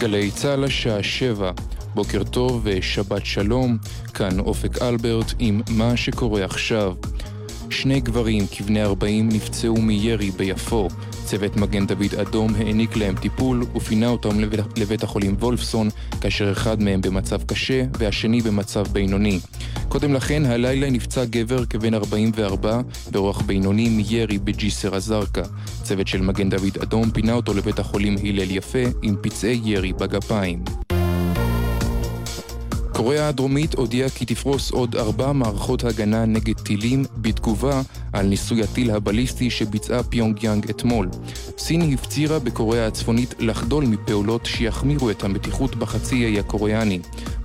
גלי צה"ל השעה שבע, בוקר טוב ושבת שלום, כאן אופק אלברט עם מה שקורה עכשיו. שני גברים כבני 40 נפצעו מירי ביפו. צוות מגן דוד אדום העניק להם טיפול ופינה אותם לבית, החולים וולפסון, כאשר אחד מהם במצב קשה והשני במצב בינוני. קודם לכן, הלילה נפצע גבר כבן 44 באורח בינוני מירי בג'יסר א-זרקא. צוות של מגן דוד אדום פינה אותו לבית החולים הלל יפה עם פצעי ירי בגפיים. קוריאה הדרומית הודיעה כי תפרוס עוד ארבע מערכות הגנה נגד טילים בתגובה על ניסוי הטיל הבליסטי שביצעה פיונג יאנג אתמול. סין הפצירה בקוריאה הצפונית לחדול מפעולות שיחמירו את המתיחות בחצי האי הקוריאני.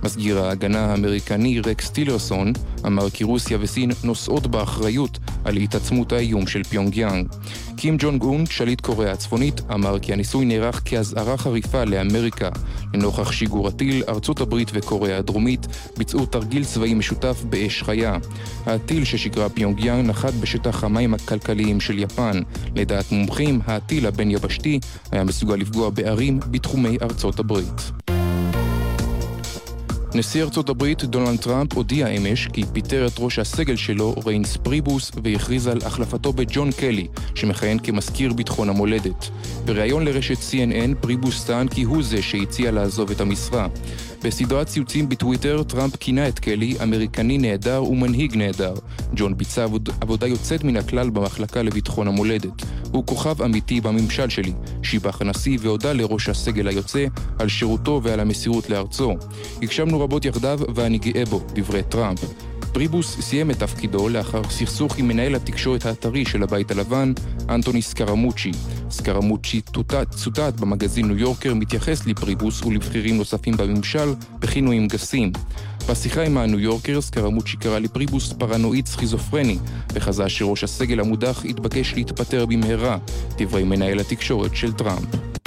מסגיר ההגנה האמריקני רקס טילרסון אמר כי רוסיה וסין נושאות באחריות על התעצמות האיום של פיונג יאנג. קים ג'ונג און, שליט קוריאה הצפונית, אמר כי הניסוי נערך כאזהרה חריפה לאמריקה. לנוכח שיגור הטיל, ארצות הברית וקוריאה הדרומית ביצעו תרגיל צבאי משותף באש חיה. הטיל ששיגרה פיונג יאנג נחת בשטח המים הכלכליים של יפן. לדעת מומחים, הטיל הבין-יבשתי היה מסוגל לפגוע בערים בתחומי ארצות הברית. נשיא ארצות הברית דונלד טראמפ הודיע אמש כי פיטר את ראש הסגל שלו, ריינס פריבוס, והכריז על החלפתו בג'ון קלי, שמכהן כמזכיר ביטחון המולדת. בריאיון לרשת CNN, פריבוס טען כי הוא זה שהציע לעזוב את המשרה. בסדרת ציוצים בטוויטר, טראמפ כינה את קלי אמריקני נהדר ומנהיג נהדר. ג'ון ביצע עבוד, עבודה יוצאת מן הכלל במחלקה לביטחון המולדת. הוא כוכב אמיתי בממשל שלי, שיבח הנשיא והודה לראש הסגל היוצא על שירותו ועל המסירות לארצו. הגשמנו רבות יחדיו ואני גאה בו, דברי טראמפ. פריבוס סיים את תפקידו לאחר סכסוך עם מנהל התקשורת הטרי של הבית הלבן, אנטוני סקרמוצ'י. סקרמוצ'י צוטט במגזין ניו יורקר מתייחס לפריבוס ולבכירים נוספים בממשל בכינויים גסים. בשיחה עם הניו יורקר, סקרמוצ'י קרא לפריבוס פרנואיד סכיזופרני, וחזה שראש הסגל המודח יתבקש להתפטר במהרה, דברי מנהל התקשורת של טראמפ.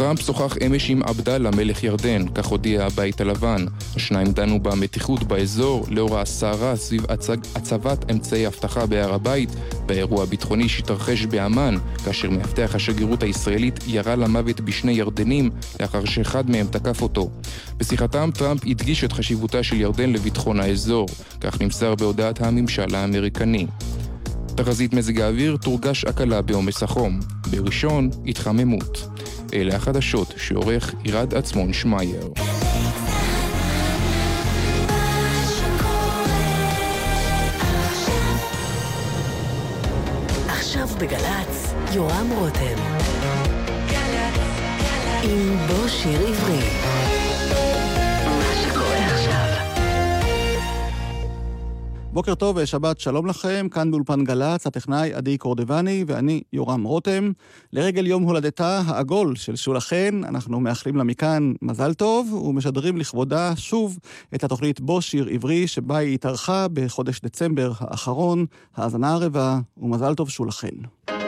טראמפ שוחח אמש עם עבדאללה, מלך ירדן, כך הודיע הבית הלבן. השניים דנו במתיחות באזור לאור הסערה סביב הצג, הצבת אמצעי אבטחה בהר הבית, באירוע הביטחוני שהתרחש באמ"ן, כאשר מאבטח השגרירות הישראלית ירה למוות בשני ירדנים לאחר שאחד מהם תקף אותו. בשיחתם טראמפ הדגיש את חשיבותה של ירדן לביטחון האזור, כך נמסר בהודעת הממשל האמריקני. תחזית מזג האוויר תורגש הקלה בעומס החום. בראשון, התחממות. אלה החדשות שעורך עירד עצמון שמייר. בגל"צ, יורם רותם. עם בוא שיר עברי. בוקר טוב ושבת שלום לכם, כאן באולפן גל"צ, הטכנאי עדי קורדבני ואני יורם רותם. לרגל יום הולדתה העגול של שולה חן, אנחנו מאחלים לה מכאן מזל טוב ומשדרים לכבודה שוב את התוכנית בו שיר עברי, שבה היא התארחה בחודש דצמבר האחרון, האזנה הרבה ומזל טוב שולה חן.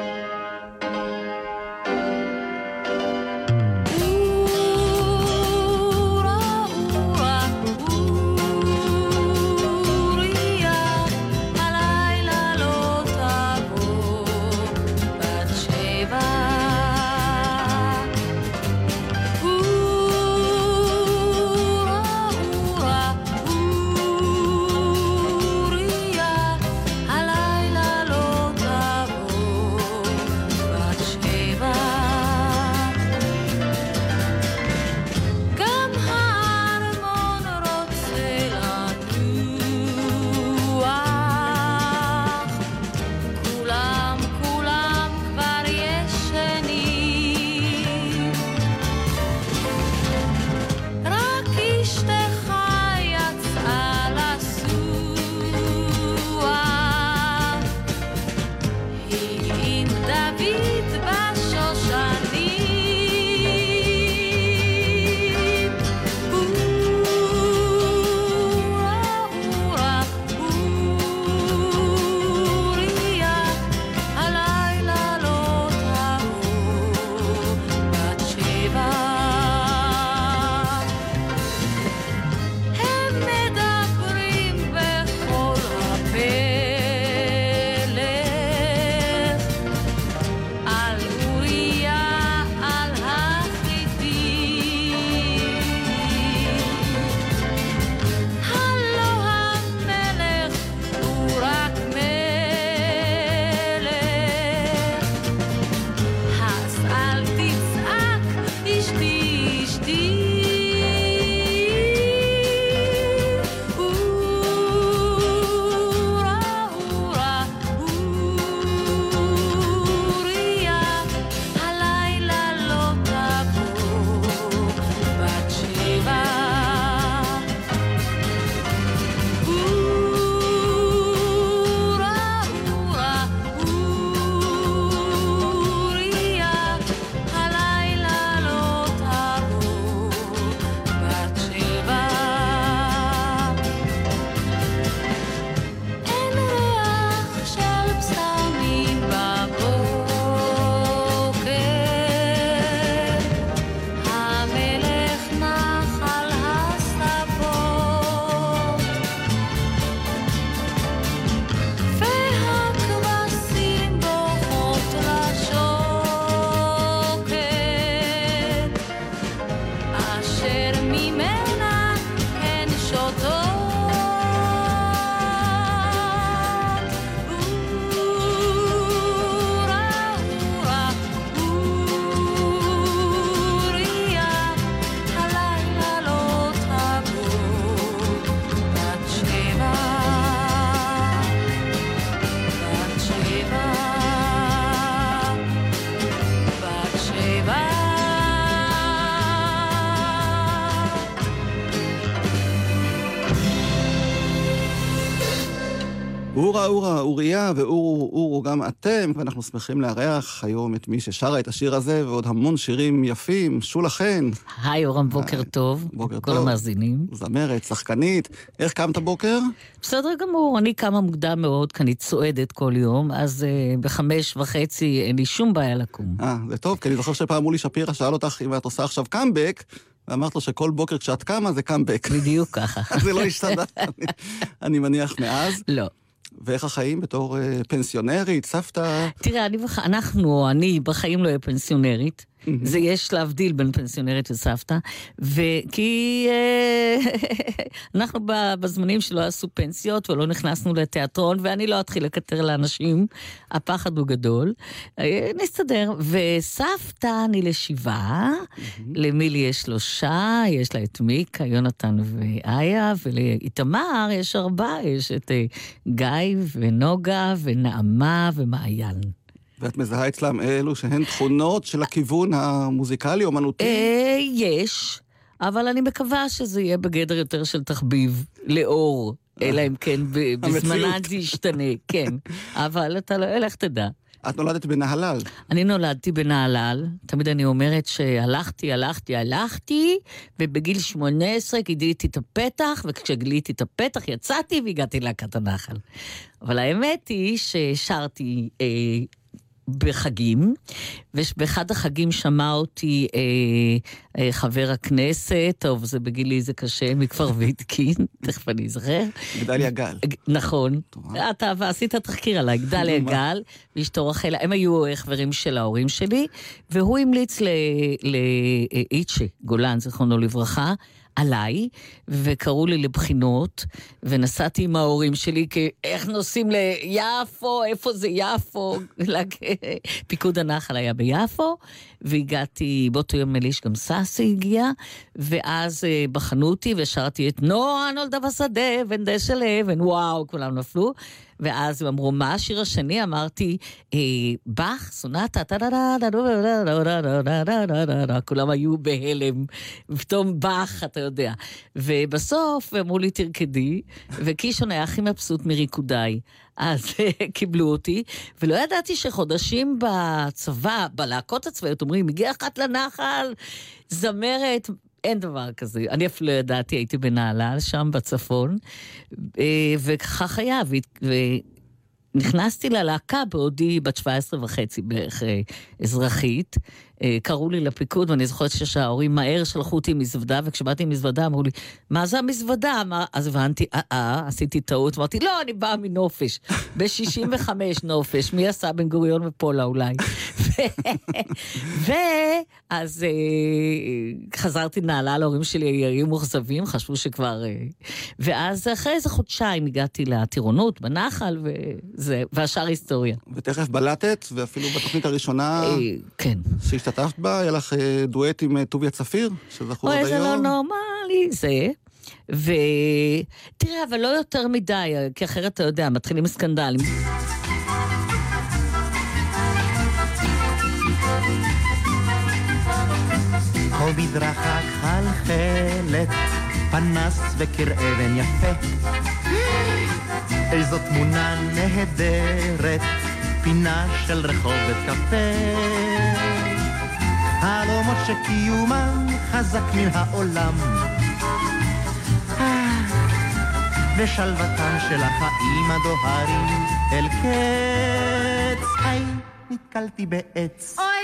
אורה, אורה, אוריה ואורו, אורו גם אתם, ואנחנו שמחים לארח היום את מי ששרה את השיר הזה, ועוד המון שירים יפים, שולה חן. היי, אורם, בוקר טוב. בוקר כל טוב. המאזינים. זמרת, שחקנית. איך קמת בוקר? בסדר גמור, אני קמה מוקדם מאוד, כי אני צועדת כל יום, אז uh, בחמש וחצי אין לי שום בעיה לקום. אה, זה טוב, כי אני זוכר שפעם מולי שפירא שאל אותך אם את עושה עכשיו קאמבק, ואמרת לו שכל בוקר כשאת קמה זה קאמבק. בדיוק ככה. זה לא השתנה, אני- אני מניח מאז. לא. ואיך החיים בתור אה, פנסיונרית, סבתא? תראה, אני בח... אנחנו, אני, בחיים לא אהיה פנסיונרית. זה יש להבדיל בין פנסיונרית וסבתא, וכי אה, אנחנו בזמנים שלא עשו פנסיות ולא נכנסנו לתיאטרון, ואני לא אתחיל לקטר לאנשים, הפחד הוא גדול. אה, נסתדר. וסבתא, אני לשבעה, למילי יש שלושה, יש לה את מיקה, יונתן ואיה, ולאיתמר יש ארבעה, יש את אה, גיא ונוגה ונעמה ומעיין. ואת מזהה אצלם אלו שהן תכונות של הכיוון המוזיקלי-אומנותי? אה, יש, אבל אני מקווה שזה יהיה בגדר יותר של תחביב, לאור, אלא אם כן ב- בזמנן המציאות. זה ישתנה, כן. אבל אתה לא, לך תדע. את נולדת בנהלל. אני נולדתי בנהלל, תמיד אני אומרת שהלכתי, הלכתי, הלכתי, ובגיל 18 גיליתי את הפתח, וכשגיליתי את הפתח יצאתי והגעתי להקת הנחל. אבל האמת היא ששרתי אה, בחגים, ובאחד החגים שמע אותי אה, אה, חבר הכנסת, טוב, זה בגילי זה קשה, מכפר ויתקין, תכף אני אזכר. גדליה גל. נכון. טוב. אתה ועשית תחקיר עליי, גדליה? גל ואשתו רחל, הם היו חברים של ההורים שלי, והוא המליץ לאיצ'ה גולן, זיכרונו לברכה, עליי, וקראו לי לבחינות, ונסעתי עם ההורים שלי, כי איך נוסעים ליפו, איפה זה יפו? פיקוד הנחל היה ביפו, והגעתי, באותו יום נדמה לי שגם סאסי הגיע, ואז אה, בחנו אותי ושרתי את נועה נולדה בשדה, אבן דשא לאבן, וואו, כולם נפלו. ואז הם אמרו, מה השיר השני? אמרתי, אה, באך, סונטה, כולם היו בהלם, פתאום באך, אתה יודע. ובסוף אמרו לי, תרקדי, וקישון היה הכי מבסוט מריקודיי. אז קיבלו אותי, ולא ידעתי שחודשים בצבא, בלהקות הצבאיות, אומרים, הגיעה אחת לנחל, זמרת, אין דבר כזה. אני אפילו לא ידעתי, הייתי בנהלל, שם בצפון, אה, וכך היה, ונכנסתי ללהקה בעודי בת 17 וחצי בערך, אה, אזרחית. אה, קראו לי לפיקוד, ואני זוכרת שההורים מהר שלחו אותי מזוודה, וכשבאתי עם מזוודה אמרו לי, מה זה המזוודה? מה... אז הבנתי, אה, אה, עשיתי טעות, אמרתי, לא, אני באה מנופש. ב-65 נופש, מי עשה בן גוריון ופולה אולי? ואז אה, חזרתי נעלה להורים שלי, היו מאוכזבים, חשבו שכבר... אה, ואז אחרי איזה חודשיים הגעתי לטירונות בנחל, וזה, והשאר היסטוריה. ותכף בלטת, ואפילו בתוכנית הראשונה אה, כן. שהשתתפת בה, היה לך אה, דואט עם אה, טוביה צפיר, שזכור עד אוי, זה לא היום. נורמלי, זה. ותראה, אבל לא יותר מדי, כי אחרת אתה יודע, מתחילים סקנדלים. כל מדרכה חלחלת, פנס וקיר אבן יפה. איזו תמונה נהדרת, פינה של רחובת קפה. חלומות שקיומם חזק מן העולם. אה, ושלוותם של החיים הדוהרים אל קץ. היי, נתקלתי בעץ. אוי,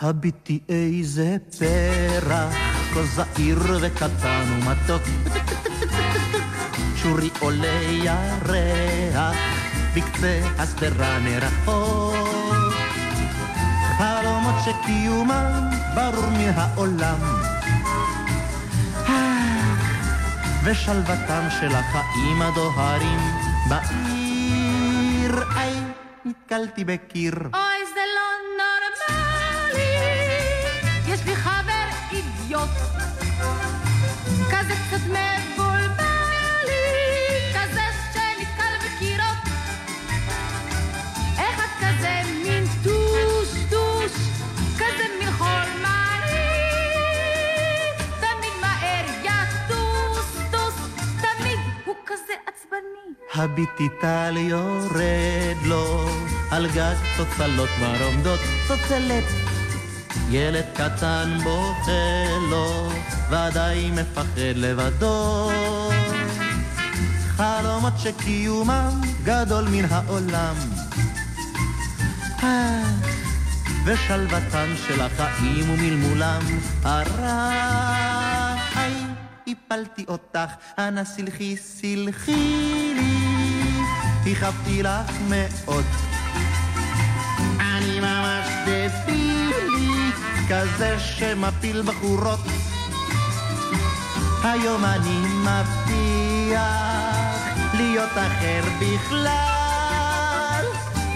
הביטי איזה פרח, כה זעיר וקטן ומתוק. שורי עולה ירח, בקצה השדרה מרחוק. חלומות שקיומם ברור מן העולם. ושלוותם של החיים הדוהרים בעיר. איי, נתקלתי בקיר. אוי, הביטי טל יורד לו, על גג צוצלות כבר עומדות צוצלת. ילד קטן בוכה לו, ודאי מפחד לבדו. חלומות שקיומם גדול מן העולם. ושלוותם של החיים ומלמולם הרע. הפלתי אותך, אנא סלחי, סלחי לי, הכאבתי לך מאוד. אני ממש דבילי, כזה שמפיל בחורות. היום אני מבטיח להיות אחר בכלל,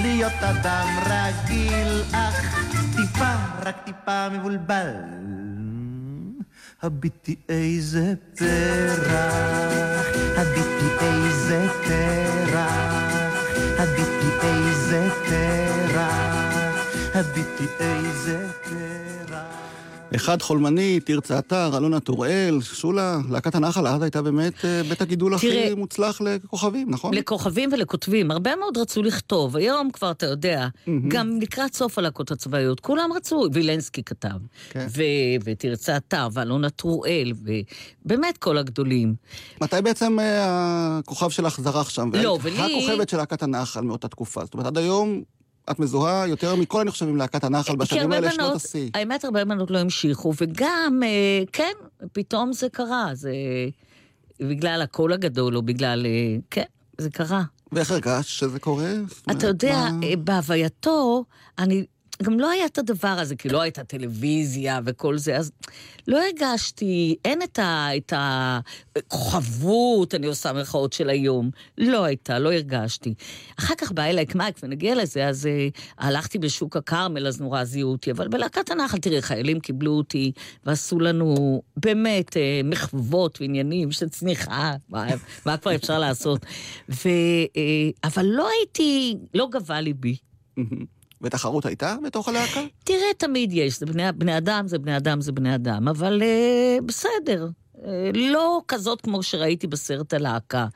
להיות אדם רגיל, אך טיפה, רק טיפה מבולבל. הביטי איזה פרח, הביטי איזה פרח, הביטי איזה פרח, הביטי איזה פרח. אחד חולמני, תרצה אתר, אלונה טוראל, שולה, להקת הנחל אז הייתה באמת אה, בית הגידול הכי תראה- מוצלח לכוכבים, נכון? לכוכבים ולכותבים, הרבה מאוד רצו לכתוב. היום כבר, אתה יודע, גם לקראת סוף הלהקות הצבאיות, כולם רצו, וילנסקי כתב. כן. ו- ותרצה אתר, ואלונה טרואל, ובאמת כל הגדולים. מתי בעצם אה, הכוכב שלך זרח שם? לא, ולי- הכוכבת של להקת הנחל מאותה תקופה. זאת אומרת, עד היום את מזוהה יותר מכל, אני חושב, עם להקת הנחל בשנים האלה, שנות השיא. האמת, הרבה בנות לא המשיכו, וגם, אה, כן, פתאום זה קרה, זה בגלל הקול הגדול, או בגלל, אה, כן, זה קרה. ואיך הרגשת שזה קורה? אתה יודע, מה- אה, בהווייתו, אני... גם לא היה את הדבר הזה, כי לא הייתה טלוויזיה וכל זה, אז לא הרגשתי, אין את, ה, הכוכבות, אני עושה מירכאות של היום. לא הייתה, לא הרגשתי. אחר כך בא אליי מייק, ונגיע לזה, אז uh, הלכתי בשוק הכרמל, אז נורא זיהו אותי, אבל בלהקת הנחל, תראי, חיילים קיבלו אותי, ועשו לנו באמת uh, מחוות ועניינים של צניחה, מה, מה כבר אפשר לעשות? ו, uh, אבל לא הייתי, לא גבה ליבי. ותחרות הייתה בתוך הלהקה? תראה, תמיד יש, זה בני, בני אדם, זה בני אדם, זה בני אדם, אבל אה, בסדר. אה, לא כזאת כמו שראיתי בסרט הלהקה.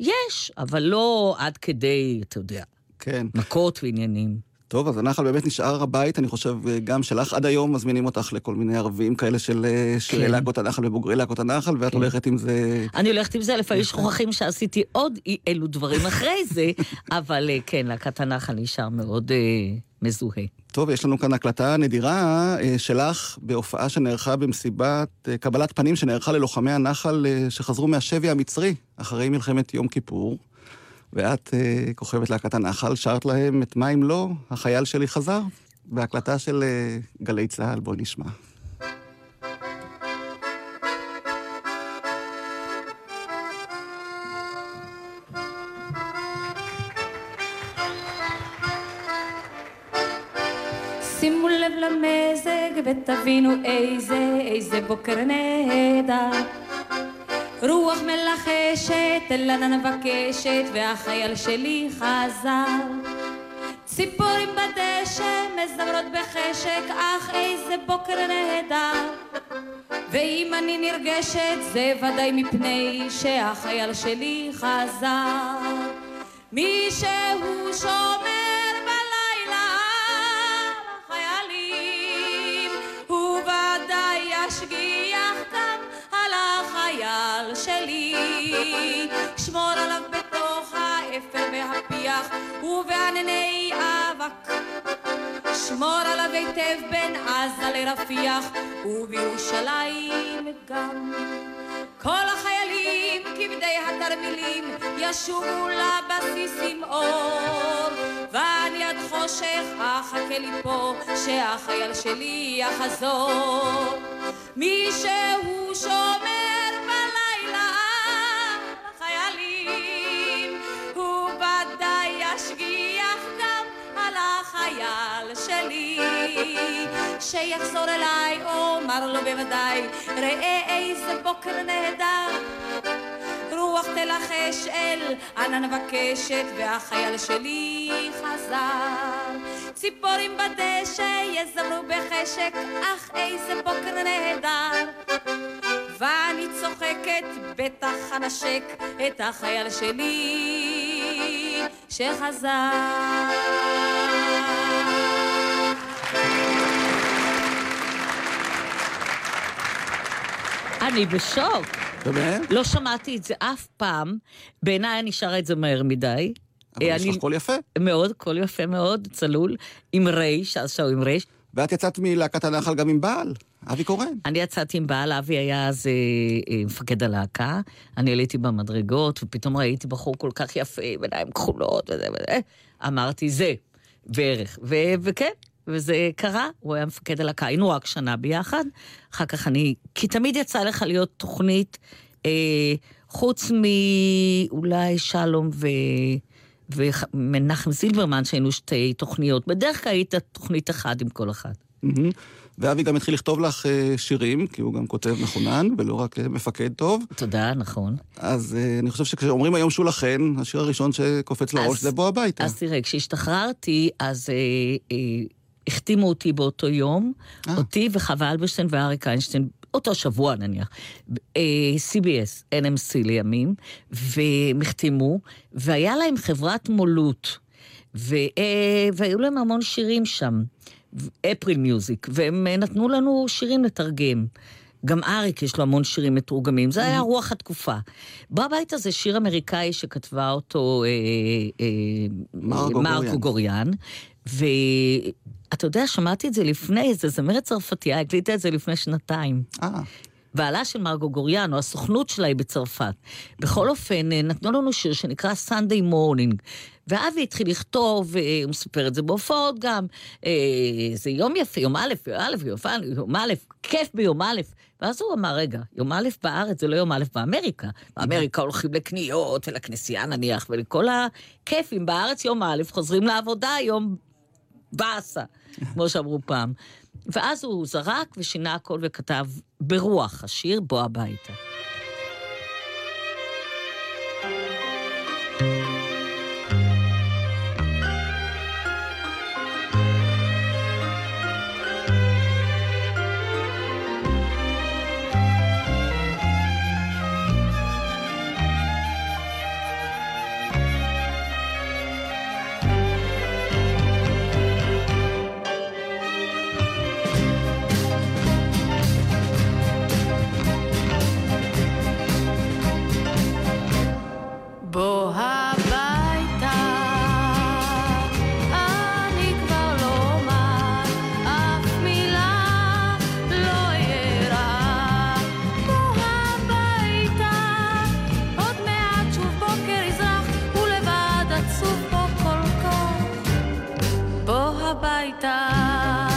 יש, אבל לא עד כדי, אתה יודע, כן. מכות ועניינים. טוב, אז הנחל באמת נשאר הבית, אני חושב, גם שלך. עד היום מזמינים אותך לכל מיני ערבים כאלה של אה, שירי כן. להקות הנחל ובוגרי להקות הנחל, ואת הולכת עם זה... אני הולכת עם זה, לפעמים שוכחים שעשיתי עוד אי אלו דברים אחרי זה, אבל אה, כן, להקת הנחל נשאר מאוד אה, מזוהה. טוב, יש לנו כאן הקלטה נדירה אה, שלך בהופעה שנערכה במסיבת אה, קבלת פנים שנערכה ללוחמי הנחל אה, שחזרו מהשבי המצרי אחרי מלחמת יום כיפור. ואת, אה, כוכבת להקת הנחל, שרת להם את מה אם לא, החייל שלי חזר, בהקלטה של אה, גלי צה"ל, בואי נשמע. שימו לב למזג ותבינו איזה, איזה בוקר נהדר. רוח מלחשת, אל ענן מבקשת, והחייל שלי חזר. ציפורים בדשא מזמרות בחשק, אך איזה בוקר נהדר. ואם אני נרגשת, זה ודאי מפני שהחייל שלי חזר. מי שהוא שומר החייל שלי. שמור עליו בתוך האפר והפיח ובענני אבק. שמור עליו היטב בין עזה לרפיח ובירושלים גם. כל החיילים כבדי התרמילים ישובו לבסיס עם אור ואני עד חושך אחכה לי פה שהחייל שלי יחזור מי שהוא שומר שיחזור אליי אומר לו בוודאי ראה איזה בוקר נהדר. רוח תלחש אל ענן מבקשת והחייל שלי חזר. ציפורים בדשא יזמרו בחשק אך איזה בוקר נהדר. ואני צוחקת בטח אנשק את החייל שלי שחזר. אני בשוק. באמת? לא שמעתי את זה אף פעם. בעיניי אני שרה את זה מהר מדי. אבל אה, יש אני- לך קול יפה. מאוד, קול יפה מאוד, צלול, עם רייש, אז שרו עם רייש. ואת יצאת מלהקת הנחל גם עם בעל, אבי קורן. אני יצאתי עם בעל, אבי היה אז אה, אה, מפקד הלהקה, אני עליתי במדרגות, ופתאום ראיתי בחור כל כך יפה, עם עיניים כחולות וזה וזה, אמרתי, זה, בערך. ו- וכן, וזה קרה, הוא היה מפקד הלהקה, היינו רק שנה ביחד, אחר כך אני, כי תמיד יצא לך להיות תוכנית, אה, חוץ מאולי שלום ו... ומנחם זילברמן, שהיינו שתי תוכניות. בדרך כלל היית תוכנית אחת עם כל אחת. מהמם. ואבי גם התחיל לכתוב לך אה, שירים, כי הוא גם כותב מחונן, ולא רק אה, מפקד טוב. תודה, נכון. אז אה, אני חושב שכשאומרים היום שולה חן, השיר הראשון שקופץ לראש אז- זה בוא הביתה. אז תראה, כשהשתחררתי, אז אה, אה, החתימו אותי באותו יום, אה. אותי וחווה אלברשטיין ואריק איינשטיין, אותו שבוע נניח, אה, CBS, NMC לימים, והם החתימו, והיה להם חברת מולות, ו, אה, והיו להם המון שירים שם, אפריל מיוזיק, והם אה, נתנו לנו שירים לתרגם. גם אריק יש לו המון שירים מתורגמים, זה היה רוח התקופה. בוא הביתה זה שיר אמריקאי שכתבה אותו אה, אה, מרגו גוריאן. מרקו ואתה יודע, שמעתי את זה לפני, איזה זמרת צרפתייה, הקליטה את זה לפני שנתיים. אה, בעלה של מרגו גוריאן, או הסוכנות שלה היא בצרפת. בכל אופן, אה, נתנו לנו שיר שנקרא Sunday Morning. ואבי התחיל לכתוב, אה, הוא מספר את זה בהופעות גם, אה, זה יום יפה, יום א', יום א', יום א', יום א', כיף ביום א'. ואז הוא אמר, רגע, יום א' בארץ זה לא יום א' באמריקה. באמריקה הולכים לקניות ולכנסייה נניח, ולכל הכיפים. בארץ יום א', חוזרים לעבודה, יום באסה, כמו שאמרו פעם. ואז הוא זרק ושינה הכל וכתב ברוח השיר בוא הביתה. הביתה.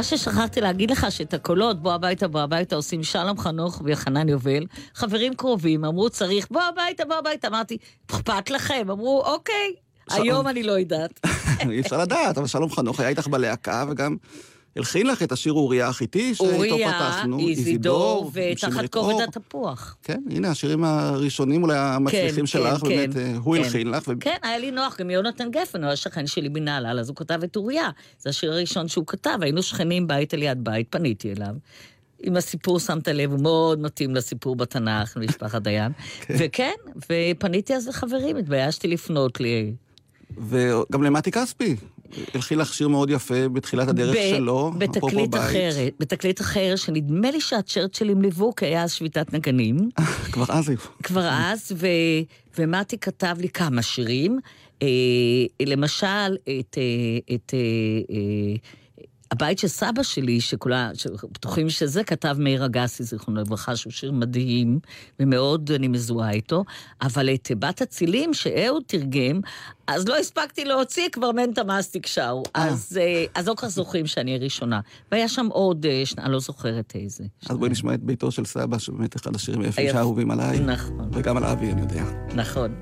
מה ששכחתי להגיד לך, שאת הקולות, בוא הביתה, בוא הביתה, עושים שלום חנוך וחנן יובל, חברים קרובים, אמרו צריך, בוא הביתה, בוא הביתה. אמרתי, אכפת לכם? אמרו, אוקיי. היום אני לא יודעת. אי אפשר לדעת, אבל שלום חנוך היה איתך בלהקה, וגם הלחין לך את השיר אוריה החיתי, שאיתו אוריה, פתחנו. איזידור, עם ותחת. כובד התפוח. כן, הנה השירים הראשונים אולי המצליחים כן, שלך, כן, באמת, כן, אה, הוא כן. הלחין לך. ו- כן, היה לי נוח, גם יונתן גפן, הוא השכן שלי בנהלל, אז הוא כתב את אוריה. זה השיר הראשון שהוא כתב, היינו שכנים בית על יד בית, פניתי אליו. עם הסיפור, שמת לב, הוא מאוד מתאים לסיפור בתנ"ך, משפחת דיין. וכן, ופניתי אז לחברים, התביישתי לפנות לי. וגם למתי כספי, הלחין לך שיר מאוד יפה בתחילת הדרך ב- שלו. בתקליט. אחרת, בתקליט אחר, שנדמה לי שהצ'רצ'ילים ליוו, כי היה אז שביתת נגנים. כבר אז היו. כבר אז, ו... ומתי כתב לי כמה שירים. אה, למשל, את, אה, את אה, אה, הבית של סבא שלי, שכולם בטוחים שזה, כתב מאיר אגסי, זיכרונו לברכה, שהוא שיר מדהים, ומאוד אני מזוהה איתו, אבל את בת הצילים, שאהוד תרגם, אז לא הספקתי להוציא, כבר מנטה מסטיק שרו. אז, אה, אז לא כך זוכרים שאני הראשונה. והיה שם עוד, אה, אני לא זוכרת איזה. אז בואי נשמע את ביתו של סבא, שבאמת אחד השירים היפים היפ- שאהובים עליי. נכון. וגם על אבי, אני יודע. נכון.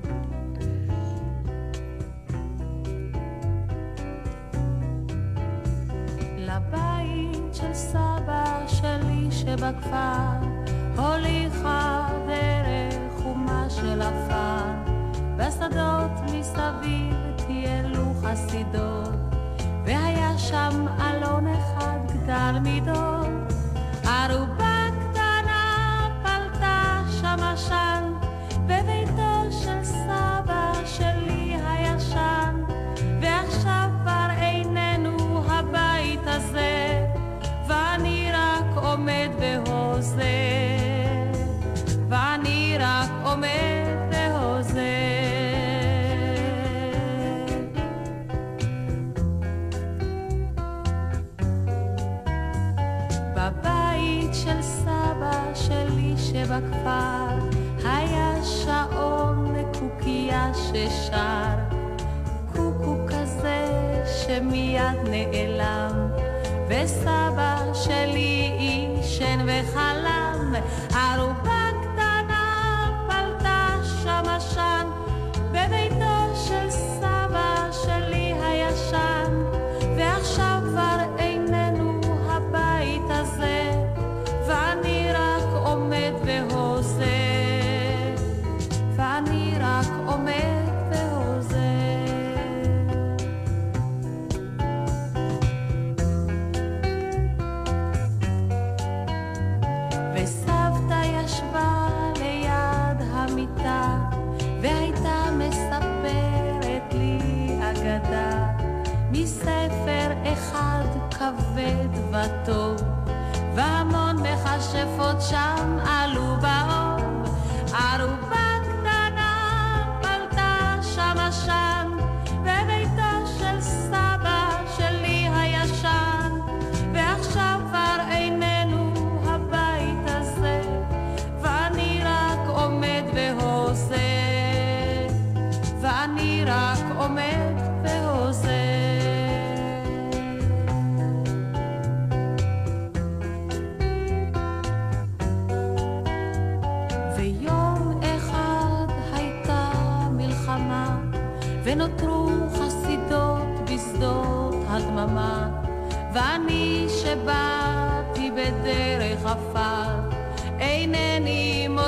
לבית של סבא שלי שבכפר. הוליכה דרך חומה של עפר. בשדות מסביב טיילו חסידות והיה שם אלון אחד גדל מידות. ערובה קטנה פלטה שם עשן עומד והוזה ואני רק עומד והוזה. בבית של סבא שלי שבכפר היה שעון קוקייה ששר. קוקו כזה שמיד נעלם וסבא שלי עישן וחלם ערובה מכשפות שם עלו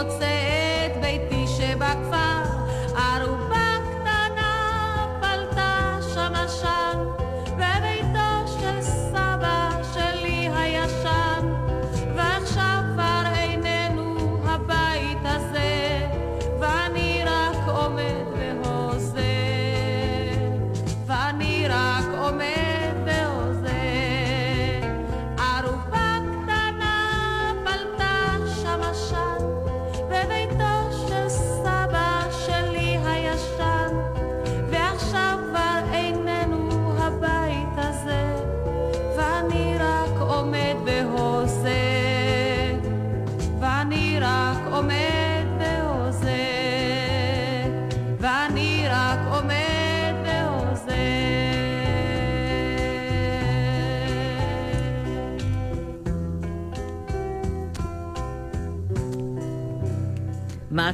forze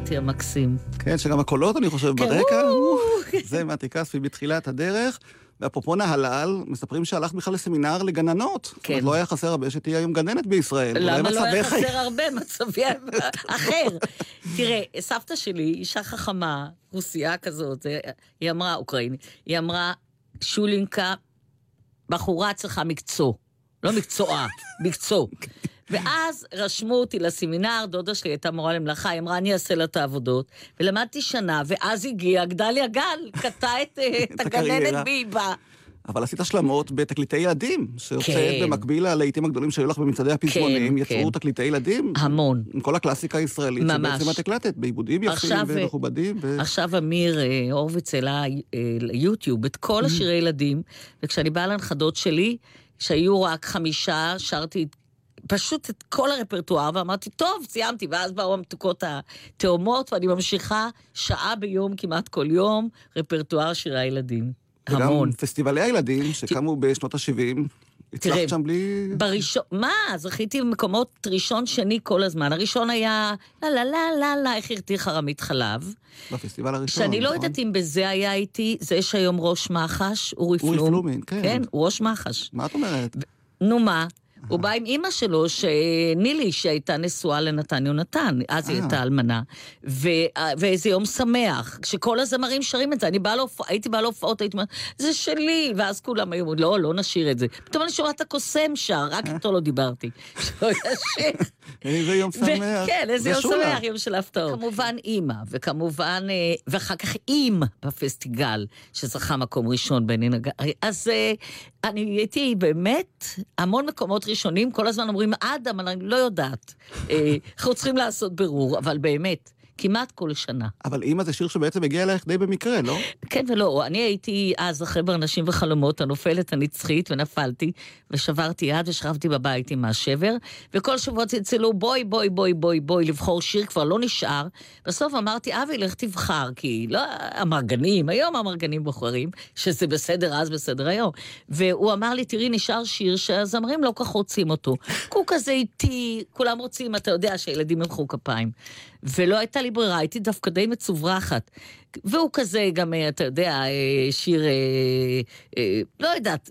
מתי המקסים. כן, שגם הקולות, אני חושב, כן, ברקע. זה מתי כספי בתחילת הדרך. ואפרופו נהלל, מספרים שהלכת בכלל לסמינר לגננות. כן. לא היה חסר הרבה שתהיה היום גננת בישראל. למה לא היה חסר הרבה? מצבי אחר. תראה, סבתא שלי, אישה חכמה, רוסייה כזאת, היא אמרה, אוקראינית, היא אמרה, שולינקה, בחורה צריכה מקצוע. לא מקצועה, מקצוע. ואז רשמו אותי לסמינר, דודה שלי הייתה מורה למלאכה, היא אמרה, אני אעשה לה את העבודות. ולמדתי שנה, ואז הגיע גדליה גל, קטע את, אה, את הקריירה. הגננת באיבה. אבל עשית השלמות בתקליטי ילדים, שהוצאת כן. במקביל ללהיטים הגדולים שהיו לך במצעדי הפזמונים, כן, יצרו כן. תקליטי ילדים. המון. עם כל הקלאסיקה הישראלית, ממש. שבעצם את הקלטת, בעיבודים יפים ומכובדים. ו... עכשיו אמיר אה, הורוביץ העלה אה, ליוטיוב את כל השירי ילדים, וכשאני באה לנכדות שלי, שהיו רק חמישה, שרתי פשוט את כל הרפרטואר, ואמרתי, טוב, סיימתי, ואז באו המתוקות התאומות, ואני ממשיכה שעה ביום, כמעט כל יום, רפרטואר שירי הילדים. המון. וגם פסטיבלי הילדים שקמו בשנות ה-70, תראה, הצלחת שם בלי... בראשון, מה? זכיתי במקומות ראשון, שני כל הזמן. הראשון היה, לה לה לה לה לה, איך הרתיחה רמית חלב. בפסטיבל הראשון, שאני לא נכון? יודעת אם בזה היה איתי, זה יש היום ראש מח"ש, אורי אורי פלום. פלומין, כן. כן, הוא ראש מח"ש. מה את אומרת? נו מה? הוא בא עם אימא שלו, שנילי, שהייתה נשואה לנתן יונתן, אז היא אה. הייתה אלמנה, ו- ואיזה יום שמח, כשכל הזמרים שרים את זה, אני באה להופ... הייתי באה להופעות, הייתי אומרת, זה שלי, ואז כולם היו אומרים, לא, לא נשיר את זה. פתאום אני שומעת את הקוסם שר, רק איתו לא דיברתי. שלא ישיר. איזה יום שמח. כן, איזה יום. שמח, יום של הפתעות. כמובן אימא, וכמובן, אה, ואחר כך אים בפסטיגל, שזכה מקום ראשון נגרי. אז אה, אני הייתי באמת המון מקומות ראשונים, כל הזמן אומרים, אדם, אני לא יודעת. אה, אנחנו צריכים לעשות בירור, אבל באמת, כמעט כל שנה. אבל אימא זה שיר שבעצם הגיע אלייך די במקרה, לא? כן ולא, אני הייתי אז אחרי ברנשים וחלומות, הנופלת הנצחית, ונפלתי, ושברתי יד ושכבתי בבית עם השבר, וכל שבוע צלצלו, בואי, בואי, בואי, בואי, בואי, לבחור שיר, כבר לא נשאר. בסוף אמרתי, אבי, לך תבחר, כי לא המרגנים, היום המרגנים בוחרים, שזה בסדר אז בסדר היום. והוא אמר לי, תראי, נשאר שיר שהזמרים לא כך רוצים אותו. הוא כזה איטי, כולם רוצים, אתה יודע, שהילדים ימחאו כפיים. ולא הייתה לי ברירה, הייתי דווקא די מצוברחת. והוא כזה גם, אה, אתה יודע, אה, שיר, אה, לא יודעת,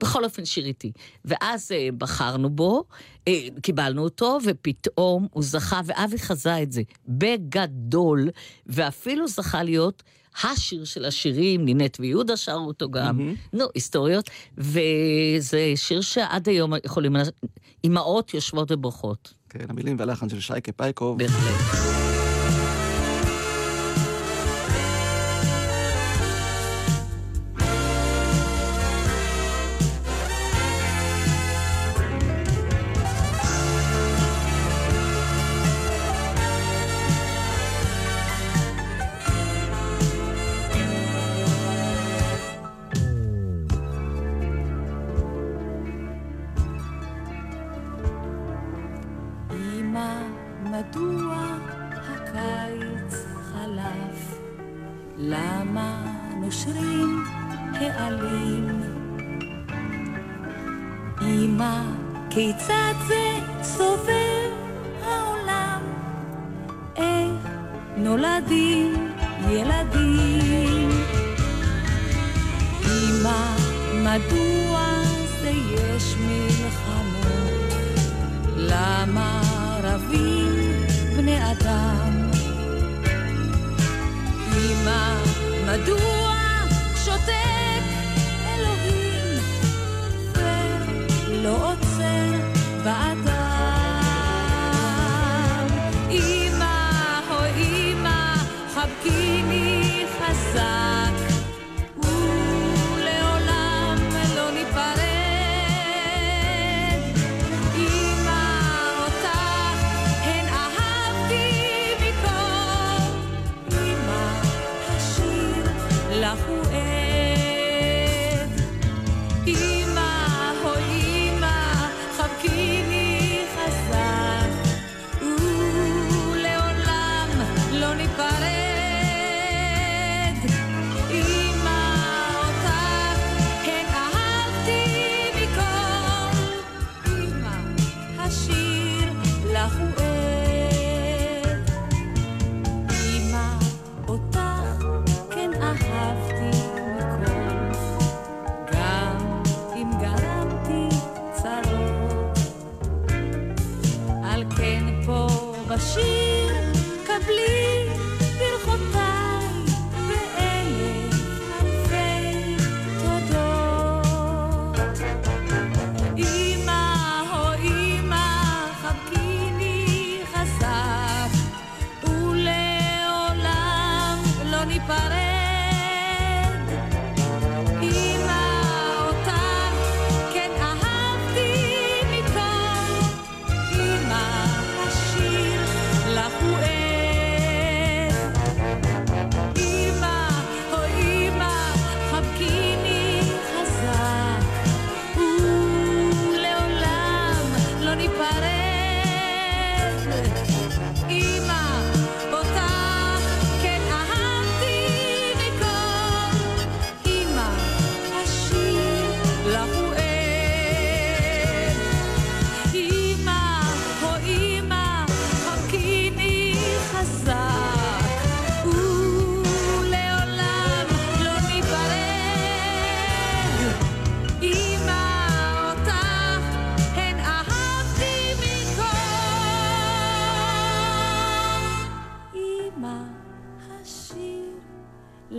בכל אופן שיר איתי. ואז בחרנו בו, קיבלנו אותו, ופתאום הוא זכה, ואבי חזה את זה בגדול, ואפילו זכה להיות השיר של השירים, נינת ויהודה שרו אותו גם, נו, היסטוריות, וזה שיר שעד היום יכולים, אימהות יושבות ובוכות, כן, המילים והלחן של שייקה פייקוב. בהחלט.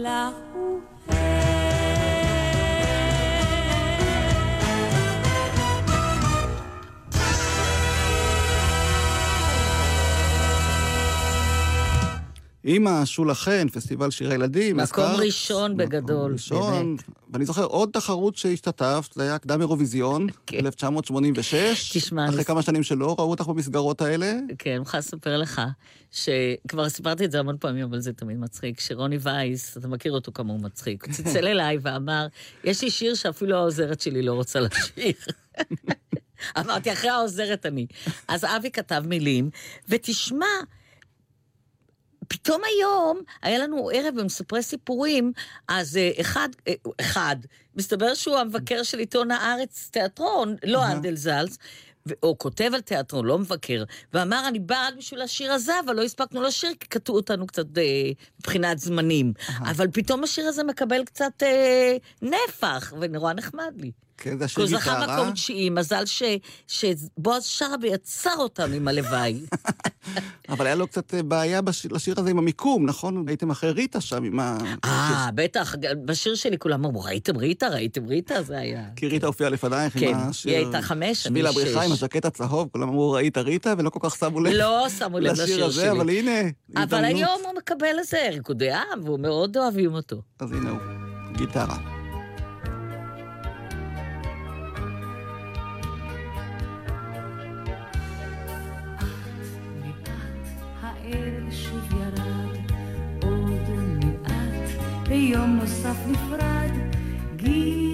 לך הוא אימא, שולה חן, פסטיבל שירי ילדים. מקום הזכרת? ראשון בגדול, מקום ראשון. באמת. ואני זוכר עוד תחרות שהשתתפת, זה היה קדם אירוויזיון, כן. 1986. תשמע, אחרי כמה שנים שלא ראו אותך במסגרות האלה. כן, אני יכולה לספר לך, שכבר סיפרתי את זה המון פעמים, אבל זה תמיד מצחיק, שרוני וייס, אתה מכיר אותו כמה הוא מצחיק, הוא צלצל אליי ואמר, יש לי שיר שאפילו העוזרת שלי לא רוצה לשיר. אמרתי, אחרי העוזרת אני. אז אבי כתב מילים, ותשמע, פתאום היום, היה לנו ערב במספרי סיפורים, אז אה, אחד, אה, אחד, מסתבר שהוא המבקר של עיתון הארץ תיאטרון, לא אנדל זלץ, או כותב על תיאטרון, לא מבקר, ואמר, אני באה רק בשביל השיר הזה, אבל לא הספקנו לשיר, כי קטעו אותנו קצת אה, מבחינת זמנים. אבל פתאום השיר הזה מקבל קצת אה, נפח, ונורא נחמד לי. כן, זה השיר הוא זכה גיטרה. מקום תשיעי, מזל ש- שבועז שר ויצר אותנו עם הלוואי. אבל היה לו קצת אה, בעיה בש- לשיר הזה עם המיקום, נכון? הייתם אחרי ריטה שם עם ה... אה, בטח, בשיר שלי כולם אמרו, ראיתם ריטה? ראיתם ריטה? זה היה... כי ריטה הופיעה לפנייך כן, עם השיר... היא הייתה חמש, אני שביל הבריכה עם שש. הז'קט הצהוב, כולם אמרו, ראית ריטה? ולא כל כך שמו לב לא שמו לב לשיר הזה, שלי. אבל הנה, אבל. היום הוא מקבל איזה ריקודי עם, והוא מאוד אוהבים אותו. אז הנה הוא, גיטרה. ביום נוסף נפרד. גבעולים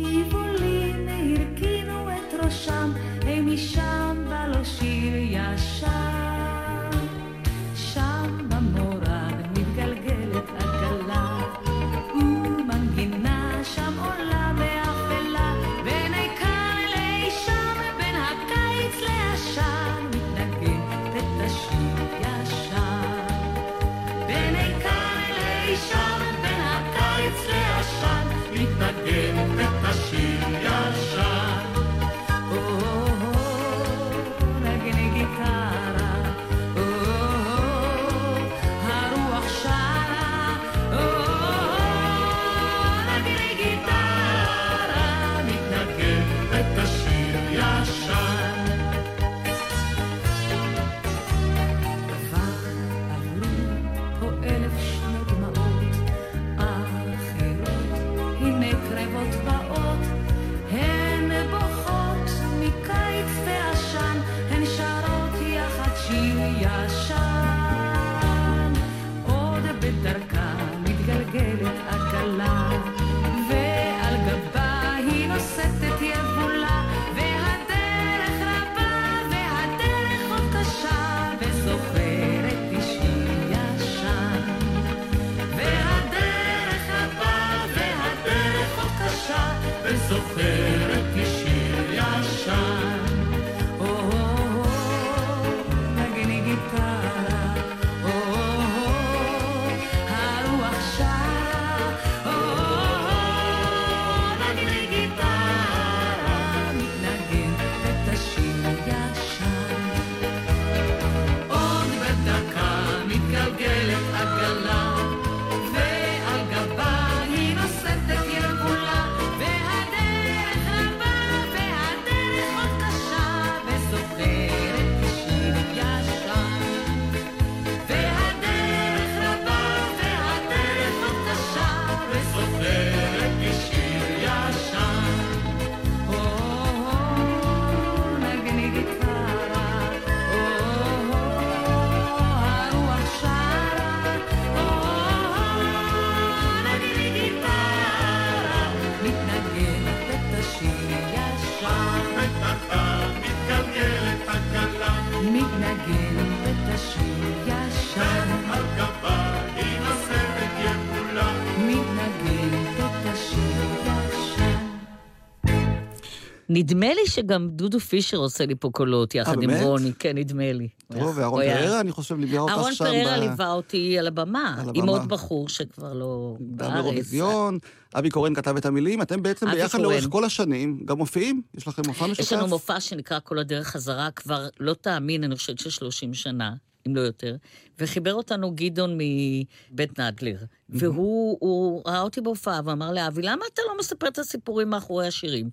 נדמה לי שגם דודו פישר עושה לי פה קולות, יחד עם? רוני, כן, נדמה לי. טוב, הוא ואהרון פררה, אני חושב, ליווה אותך שם. אהרון פררה ליווה אותי על הבמה, עם. עוד בחור שכבר לא בארץ. באירוויזיון, אבי קורן כתב את המילים, אתם בעצם ביחד. לאורך כל השנים גם מופיעים? יש לכם מופע משותף? יש לנו מופע שנקרא כל הדרך חזרה, כבר לא תאמין, אני חושבת ש-30 שנה, אם לא יותר, וחיבר אותנו גדעון מבית נדלר. והוא הוא ראה אותי בהופעה ואמר לאבי, למה אתה לא מספר את הסיפורים מאחורי השירים?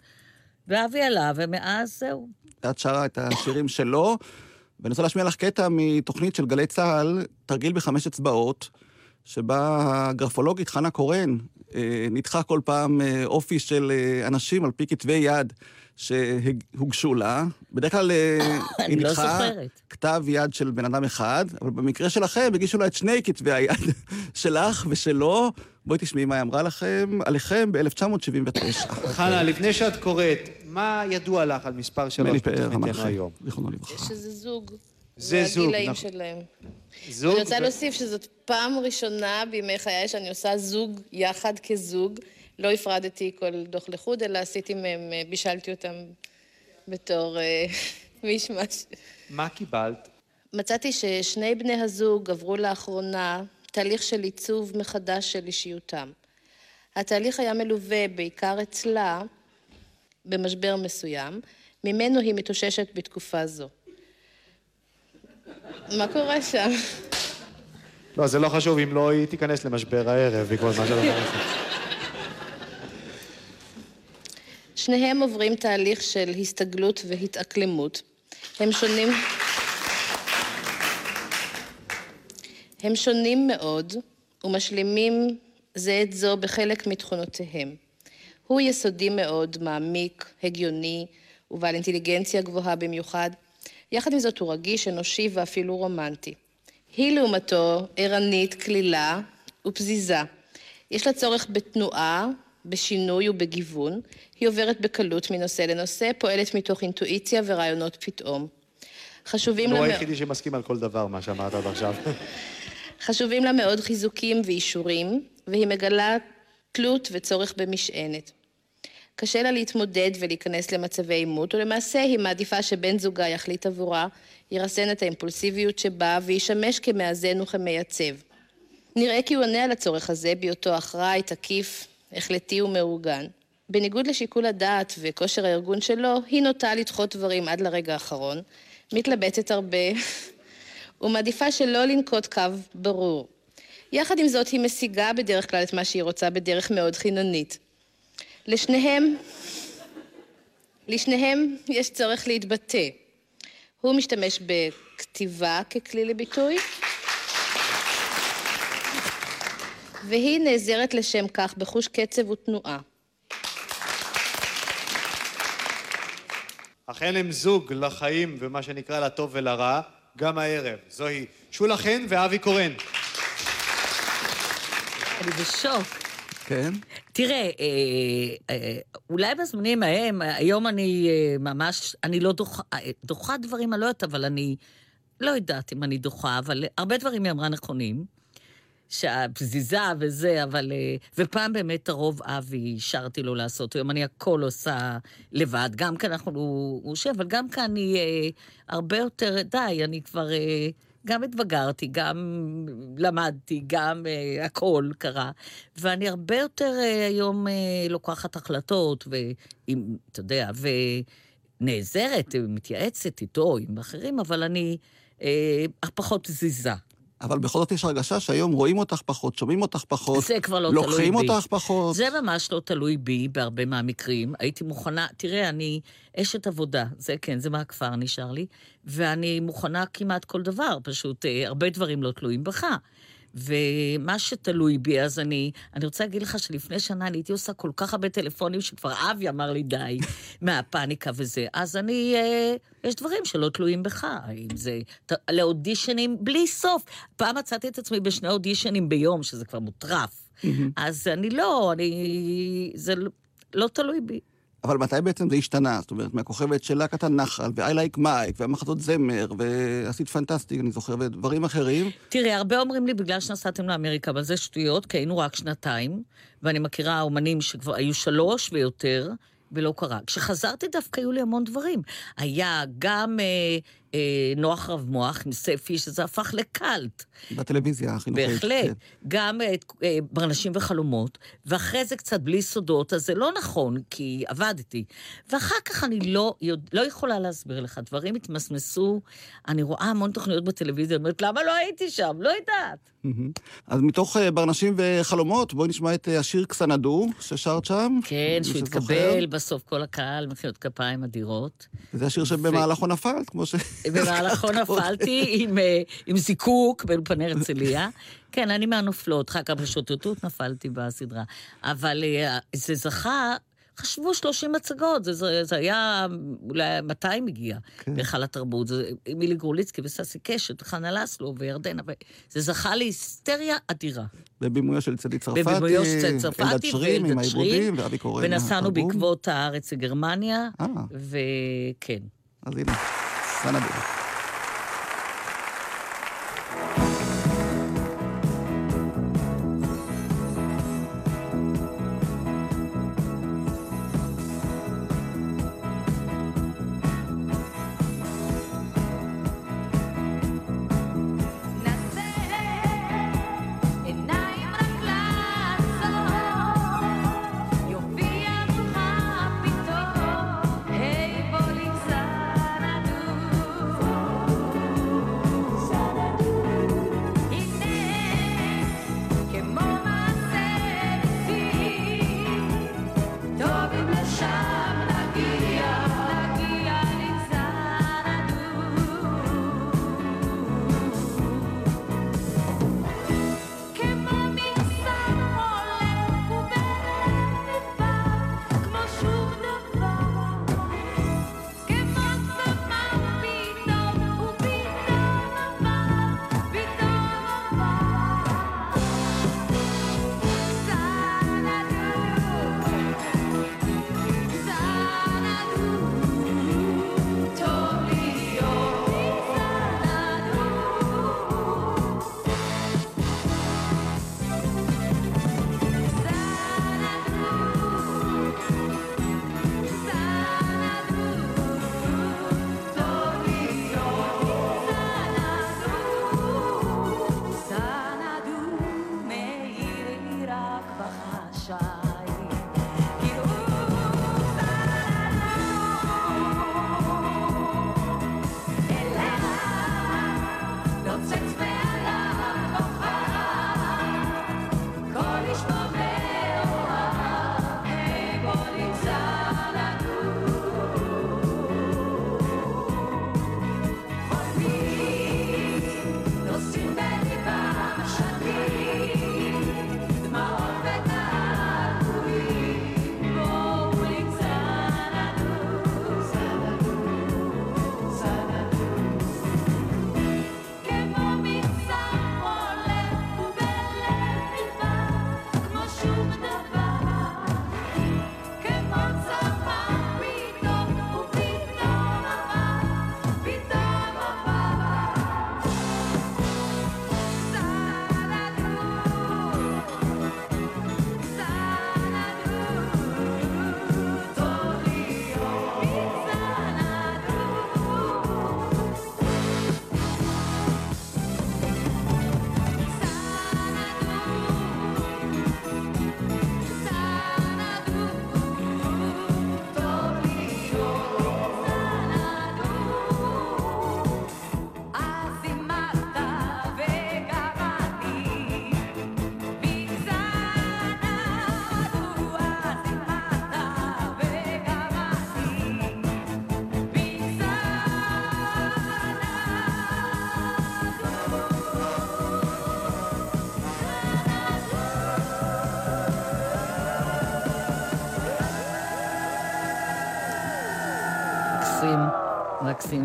ואבי עלה, ומאז זהו. את שרה את השירים שלו, ואני רוצה להשמיע לך קטע מתוכנית של גלי צה"ל, תרגיל בחמש אצבעות, שבה הגרפולוגית חנה קורן אה, ניתחה כל פעם אה, אופי של אה, אנשים על פי כתבי יד שהוגשו לה. בדרך כלל אני היא לא ניתחה. כתב יד של בן אדם אחד, אבל במקרה שלכם הגישו לה את שני כתבי היד שלך ושלו. בואי תשמעי מה היא אמרה לכם, עליכם ב-1979. חנה, לפני שאת קוראת, מה ידוע לך על מספר שלוש בתוכניתנו היום? זיכרונו לברכה. שזה זוג. זה זוג, והגילאים נכון. שלהם. זוג? אני רוצה להוסיף שזאת פעם ראשונה בימי חיי שאני עושה זוג יחד כזוג. לא הפרדתי כל דוח לחוד, אלא עשיתי מהם, אה, בישלתי אותם בתור אה, מישמש. מה קיבלת? מצאתי ששני בני הזוג עברו לאחרונה תהליך של עיצוב מחדש של אישיותם. התהליך היה מלווה בעיקר אצלה במשבר מסוים, ממנו היא מתאוששת בתקופה זו. מה קורה שם? לא, זה לא חשוב אם לא היא תיכנס למשבר הערב בעקבות מה שאתה אומר. שניהם עוברים תהליך של הסתגלות והתאקלמות. הם שונים... הם שונים מאוד ומשלימים זה את זו בחלק מתכונותיהם. הוא יסודי מאוד, מעמיק, הגיוני ובעל אינטליגנציה גבוהה במיוחד. יחד עם זאת הוא רגיש, אנושי ואפילו רומנטי. היא לעומתו ערנית, קלילה ופזיזה. יש לה צורך בתנועה, בשינוי ובגיוון. היא עוברת בקלות מנושא לנושא, פועלת מתוך אינטואיציה ורעיונות פתאום. חשובים לה הוא. היחידי שמסכים על כל דבר, מה שאמרת עד עכשיו. חשובים לה מאוד חיזוקים ואישורים, והיא מגלה תלות וצורך במשענת. קשה לה להתמודד ולהיכנס למצבי עימות, ולמעשה היא מעדיפה שבן זוגה יחליט עבורה, ירסן את האימפולסיביות שבה וישמש כמאזן וכמייצב. נראה כי הוא עונה על הצורך הזה בהיותו אחראי, תקיף, החלטי ומאורגן. בניגוד לשיקול הדעת וכושר הארגון שלו, היא נוטה לדחות דברים עד לרגע האחרון, מתלבטת הרבה, ומעדיפה שלא לנקוט קו ברור. יחד עם זאת, היא משיגה בדרך כלל את מה שהיא רוצה בדרך מאוד חיננית. לשניהם, לשניהם יש צורך להתבטא. הוא משתמש בכתיבה ככלי לביטוי, והיא נעזרת לשם כך בחוש קצב ותנועה. אכן הם זוג לחיים ומה שנקרא לטוב ולרע, גם הערב. זוהי שולה חן ואבי קורן. אני בשוק. כן? תראה, אה, אה, אולי בזמנים ההם, היום אני אה, ממש, אני לא דוחה, אה, דוחה דברים, אני לא יודעת, אבל אני לא יודעת אם אני דוחה, אבל הרבה דברים היא אמרה נכונים. שהפזיזה וזה, אבל... אה, ופעם באמת הרוב אבי השארתי לו לעשות, היום אני הכל עושה לבד, גם כאן אנחנו, הוא יושב, אבל גם כאן אני אה, הרבה יותר, די, אני כבר... אה, גם התבגרתי, גם למדתי, גם אה, הכל קרה, ואני הרבה יותר אה, היום אה, לוקחת החלטות, ואם, אתה יודע, ונעזרת, מתייעצת איתו, עם אחרים, אבל אני אה, פחות פזיזה. אבל בכל זאת יש הרגשה שהיום רואים אותך פחות, שומעים אותך פחות, זה כבר לא תלוי בי. לוקחים אותך פחות. זה ממש לא תלוי בי בהרבה מהמקרים. הייתי מוכנה, תראה, אני אשת עבודה, זה כן, זה מהכפר נשאר לי, ואני מוכנה כמעט כל דבר, פשוט אה, הרבה דברים לא תלויים בך. ומה שתלוי בי, אז אני, אני רוצה להגיד לך שלפני שנה אני הייתי עושה כל כך הרבה טלפונים שכבר אבי אמר לי די מהפאניקה וזה. אז אני, אה, יש דברים שלא תלויים בך, אם זה ת, לאודישנים בלי סוף. פעם מצאתי את עצמי בשני אודישנים ביום, שזה כבר מוטרף. אז אני לא, אני... זה לא, לא תלוי בי. אבל מתי בעצם זה השתנה? זאת אומרת, מהכוכבת של להקת הנחל, ו-I like מייק, והמחזות זמר, ועשית פנטסטיק, אני זוכר, ודברים אחרים. תראה, הרבה אומרים לי, בגלל שנסעתם לאמריקה, אבל זה שטויות, כי היינו רק שנתיים, ואני מכירה אומנים שכבר היו שלוש ויותר, ולא קרה. כשחזרתי דווקא היו לי המון דברים. היה גם אה, אה, נוח רב מוח עם ספי, שזה הפך לקאלט. בטלוויזיה החינוכית. בהחלט. כן. גם אה, אה, ברנשים וחלומות, ואחרי זה קצת בלי סודות, אז זה לא נכון, כי עבדתי. ואחר כך אני לא, יודע, לא יכולה להסביר לך, דברים התמסמסו, אני רואה המון תוכניות בטלוויזיה, אומרת, למה לא הייתי שם? לא יודעת. אז מתוך אה, ברנשים וחלומות, בואי נשמע את אה, השיר קסנדו, ששרת שם. כן, שהוא. התקבל, בסוף כל הקהל, מחיאות כפיים אדירות. זה השיר שבמהלכו נפלת, כמו ש... במהלכו נפלתי עם, אה, עם זיקוק באולפני הרצליה. כן, אני מהנופלות, אחר כך בשוטטות נפלתי בסדרה. אבל אה, זה זכה, חשבו 30 הצגות, זה, זה, זה היה אולי 200 הגיע כן. בהיכל התרבות. זה מילי גרוליצקי וססי קשת, חנה לסלו וירדנה, זה זכה להיסטריה אדירה. בבימויו של צדי צרפתי, בבימויו של צדי אלדד צרפתי שרים עם העיבודים, ואבי קורן. ונסענו. בעקבות הארץ לגרמניה, אה, וכן. אז הנה, קסנדו.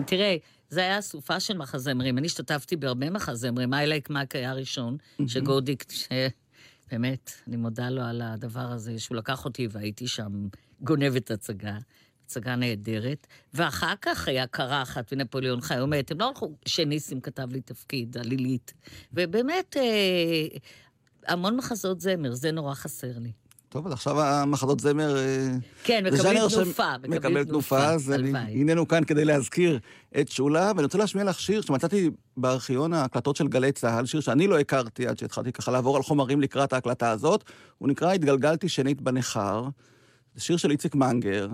תראה, זה היה אסופה של מחזמרים. אני השתתפתי בהרבה מחזמרים. איילייק מאק היה הראשון, שגודיק, שבאמת, אני מודה לו על הדבר הזה, שהוא לקח אותי והייתי שם גונבת הצגה. הצגה נהדרת, ואחר כך היה קרחת ונפוליאון חי ומת, הם לא הלכו, שניסים כתב לי תפקיד, עלילית, ובאמת, אה, המון מחזות זמר, זה נורא חסר לי. טוב, אז עכשיו המחזות זמר... אה, כן, מקבלים תנופה, מקבלים תנופה, אז. הננו כאן כדי להזכיר את שולה, ואני רוצה להשמיע לך שיר שמצאתי בארכיון ההקלטות של גלי צה"ל, שיר שאני לא הכרתי עד שהתחלתי ככה לעבור על חומרים לקראת ההקלטה הזאת. הוא נקרא "התגלגלתי שנית בניכר". זה שיר של איציק מנגר,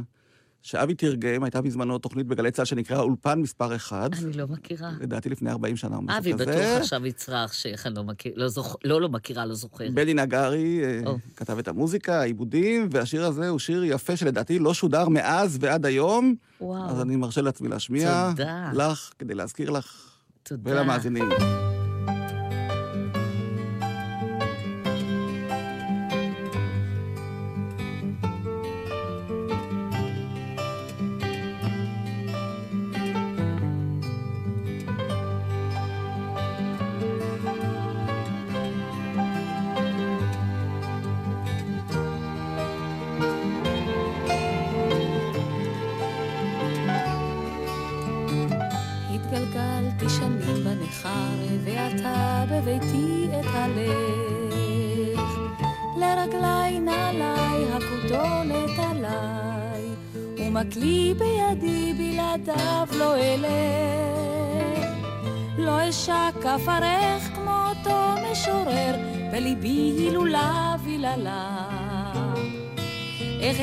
שאבי תרגם, הייתה בזמנו תוכנית בגלי צה"ל שנקרא אולפן מספר אחד. אני לא מכירה. לדעתי לפני 40 שנה או משהו אבי כזה. בטוח עכשיו יצרח שאיך אני לא מכיר, לא זוכ- לא לא מכירה, לא זוכרת. בני נגרי או. כתב את המוזיקה, העיבודים, והשיר הזה הוא שיר יפה שלדעתי לא שודר מאז ועד היום. וואו. אז אני מרשה לעצמי להשמיע תודה. לך, כדי להזכיר לך תודה. ולמאזינים.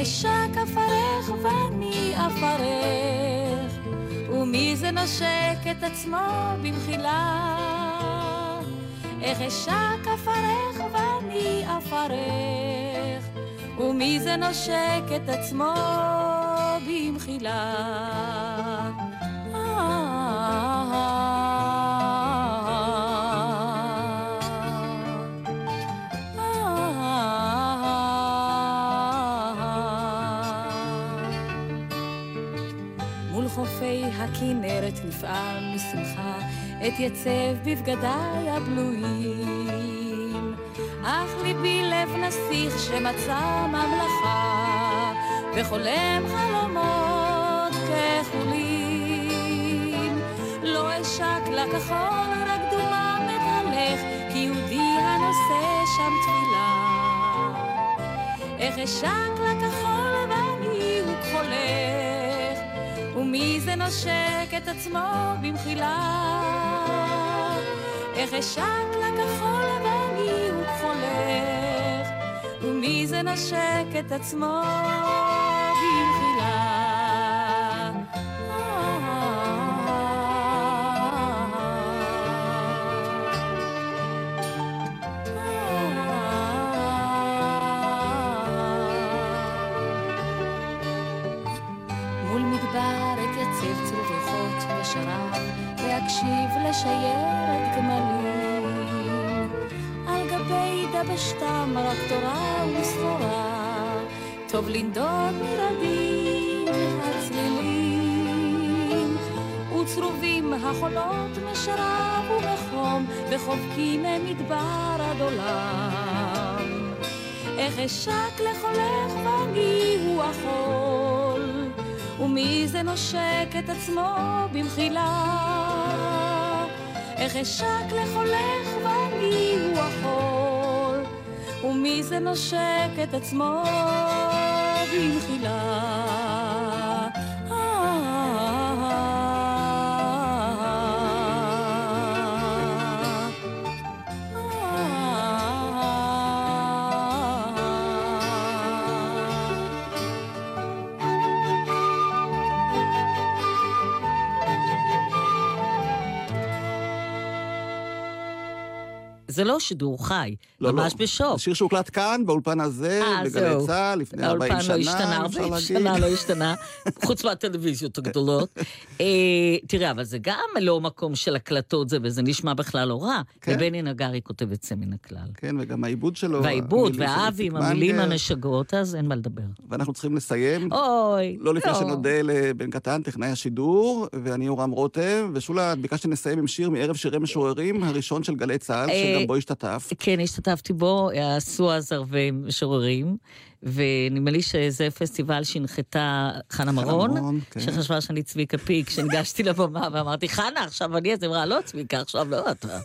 אשק עפרך ואני עפרך, ומי זה נושק את עצמו במחילה? איך אשק עפרך ואני עפרך, ומי זה נושק את עצמו במחילה? אתייצב בבגדיי הבלויים. אך ליבי לב נסיך שמצא ממלכה, וחולם חלומות כחולים. לא אשק לכחול, רק דומה מתהלך, כי יהודי הנושא שם תפילה. איך אשק לכחול ואני הוא כחולך, ומי זה נושק את עצמו במחילה? איך אשק לכחול ואני הוא כחולך, ומי זה נושק את עצמו טוב לנדוד מרדים הצלילים. וצרובים החולות משרב ומחום, וחובקים ממדבר עד עולם. איך אשק לחולך ואני הוא החול, ומי זה נושק את עצמו במחילה? איך אשק לחולך ואני הוא החול, ומי זה נושק את עצמו במחילה? זה לא שידור חי, לא, ממש לא. בשוק. זה שיר שהוקלט כאן, באולפן הזה, אה, בגלי. צה"ל, לפני 40 האולפן שנה, לא השתנה, אפשר 40 להגיד. שנה לא השתנה, חוץ מהטלוויזיות הגדולות. אה, תראה, אבל זה גם לא מקום של הקלטות, זה, וזה נשמע בכלל לא רע. כן. ובני נגרי כותב יוצא מן הכלל. כן, וגם העיבוד שלו. והעיבוד, והאבי עם המילים. המשגעות, אז אין מה לדבר. ואנחנו צריכים לסיים. אוי, לא לפני שנודה לבן קטן, טכנאי השידור, ואני יורם רותם, ושולה, את ביקשת שנסיים עם שיר מערב שירי משוררים, הראשון של גלי צה"ל, אה, שגם בו השתתף. כן, השתתפתי בו, עשו אז ערבי משוררים, ונדמה לי שזה פסטיבל שהנחתה חנה מרון, כן. שחשבה שאני צביקה פיק, כשניגשתי לבמה ואמרתי, חנה, עכשיו אני, אז אמרה, לא צביקה, עכשיו לא אתה.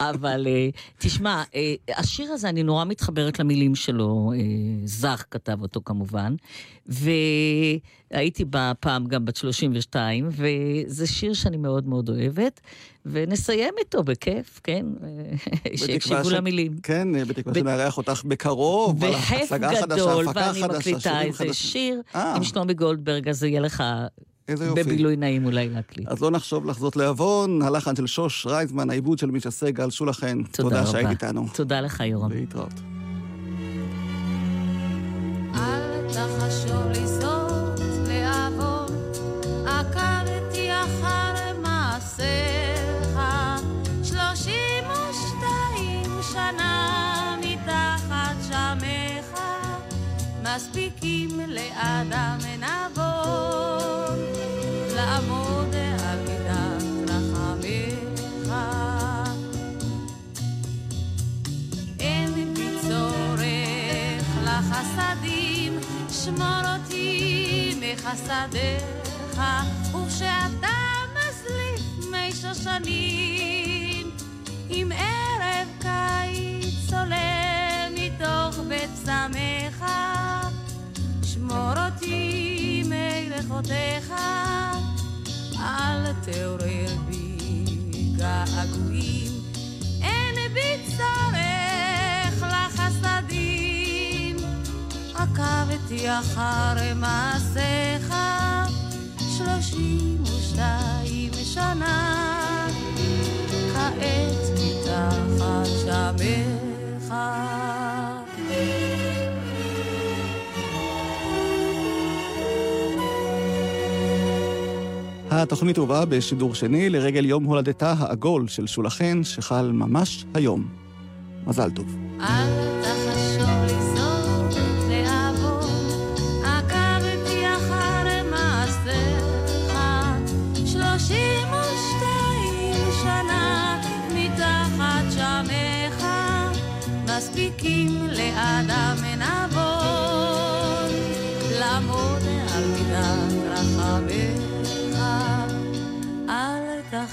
אבל אה, תשמע, אה, השיר הזה, אני נורא מתחברת למילים שלו, אה, זך כתב אותו כמובן, והייתי בה פעם גם בת 32, וזה שיר שאני מאוד מאוד אוהבת, ונסיים איתו בכיף, כן? שיקשיבו ש- למילים. כן, בתקווה ב- שנארח אותך בקרוב. על בכיף הצגה חדשה, גדול, הפקה ואני מקליטה איזה חדשים. שיר אה. עם שלומי גולדברג, אז זה יהיה לך איזה יופי. בבילוי נעים אולי להקליט. אז לא נחשוב לחזות לעוון, הלחן של שוש רייזמן, העיבוד של מישה סגל, שולה חן. תודה רבה. שהיית איתנו. תודה לך, יורם. להתראות. אל תחשוב לזאת מספיקים לאדם נבון, לעמוד על מידת רחמיך. אין בי צורך לחסדים, שמור אותי מחסדיך, וכשאתה מזליף מי שושנים, עם ערב קיץ עולה מתוך בית שמך, מלכותיך, אל תעורר בי געגועים. אין בי צורך לחסדים, עקבתי אחר מעשיך שלושים ושתיים שנה, כעת מתחת שמך. התוכנית הובאה בשידור שני לרגל יום הולדתה העגול של שולה חן, שחל ממש היום. מזל טוב.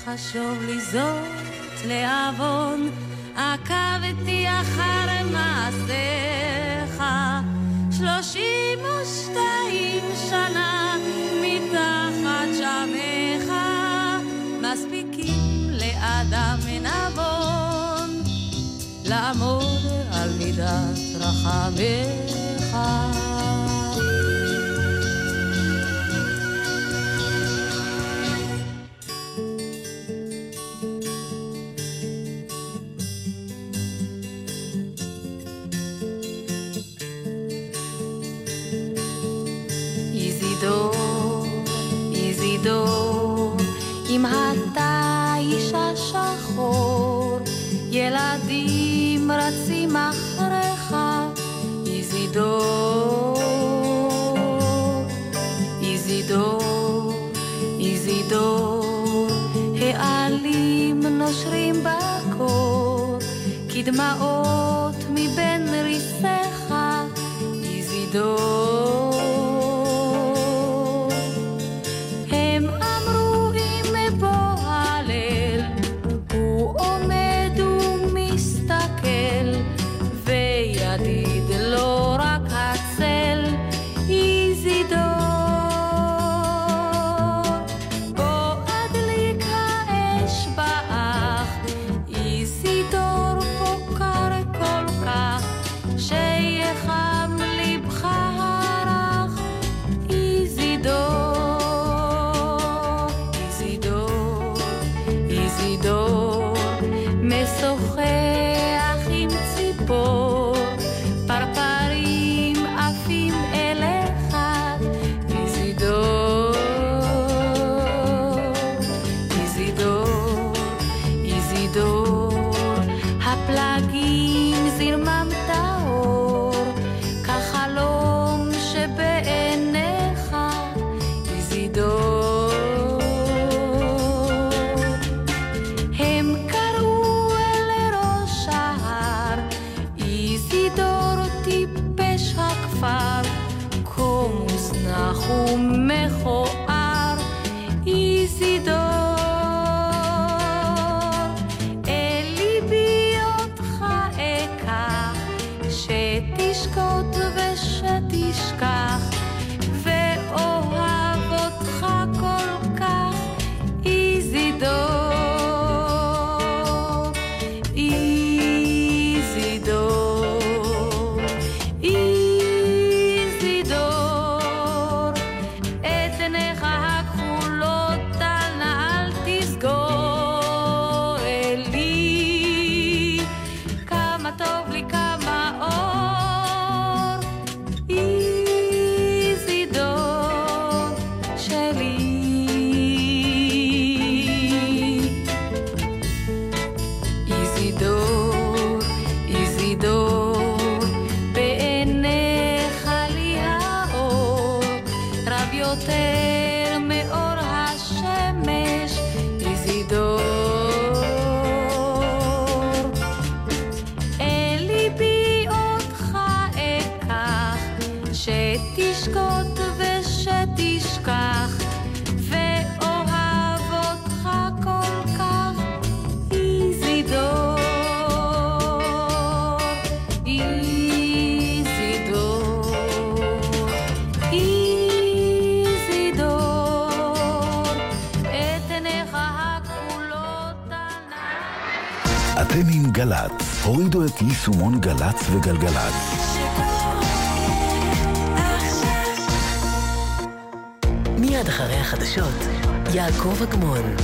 אל תחשוב לזאת לעוון, עקבתי אחר מעשיך, שלושים ושתיים שנה מתחת שמך, מספיקים לאדם נבון, לעמוד על מידת רחמיך. כדמעות מבין ריסיך, איזידור. הורידו את יישומון גל"צ וגלגלצ. מיד אחרי החדשות, יעקב אגמון.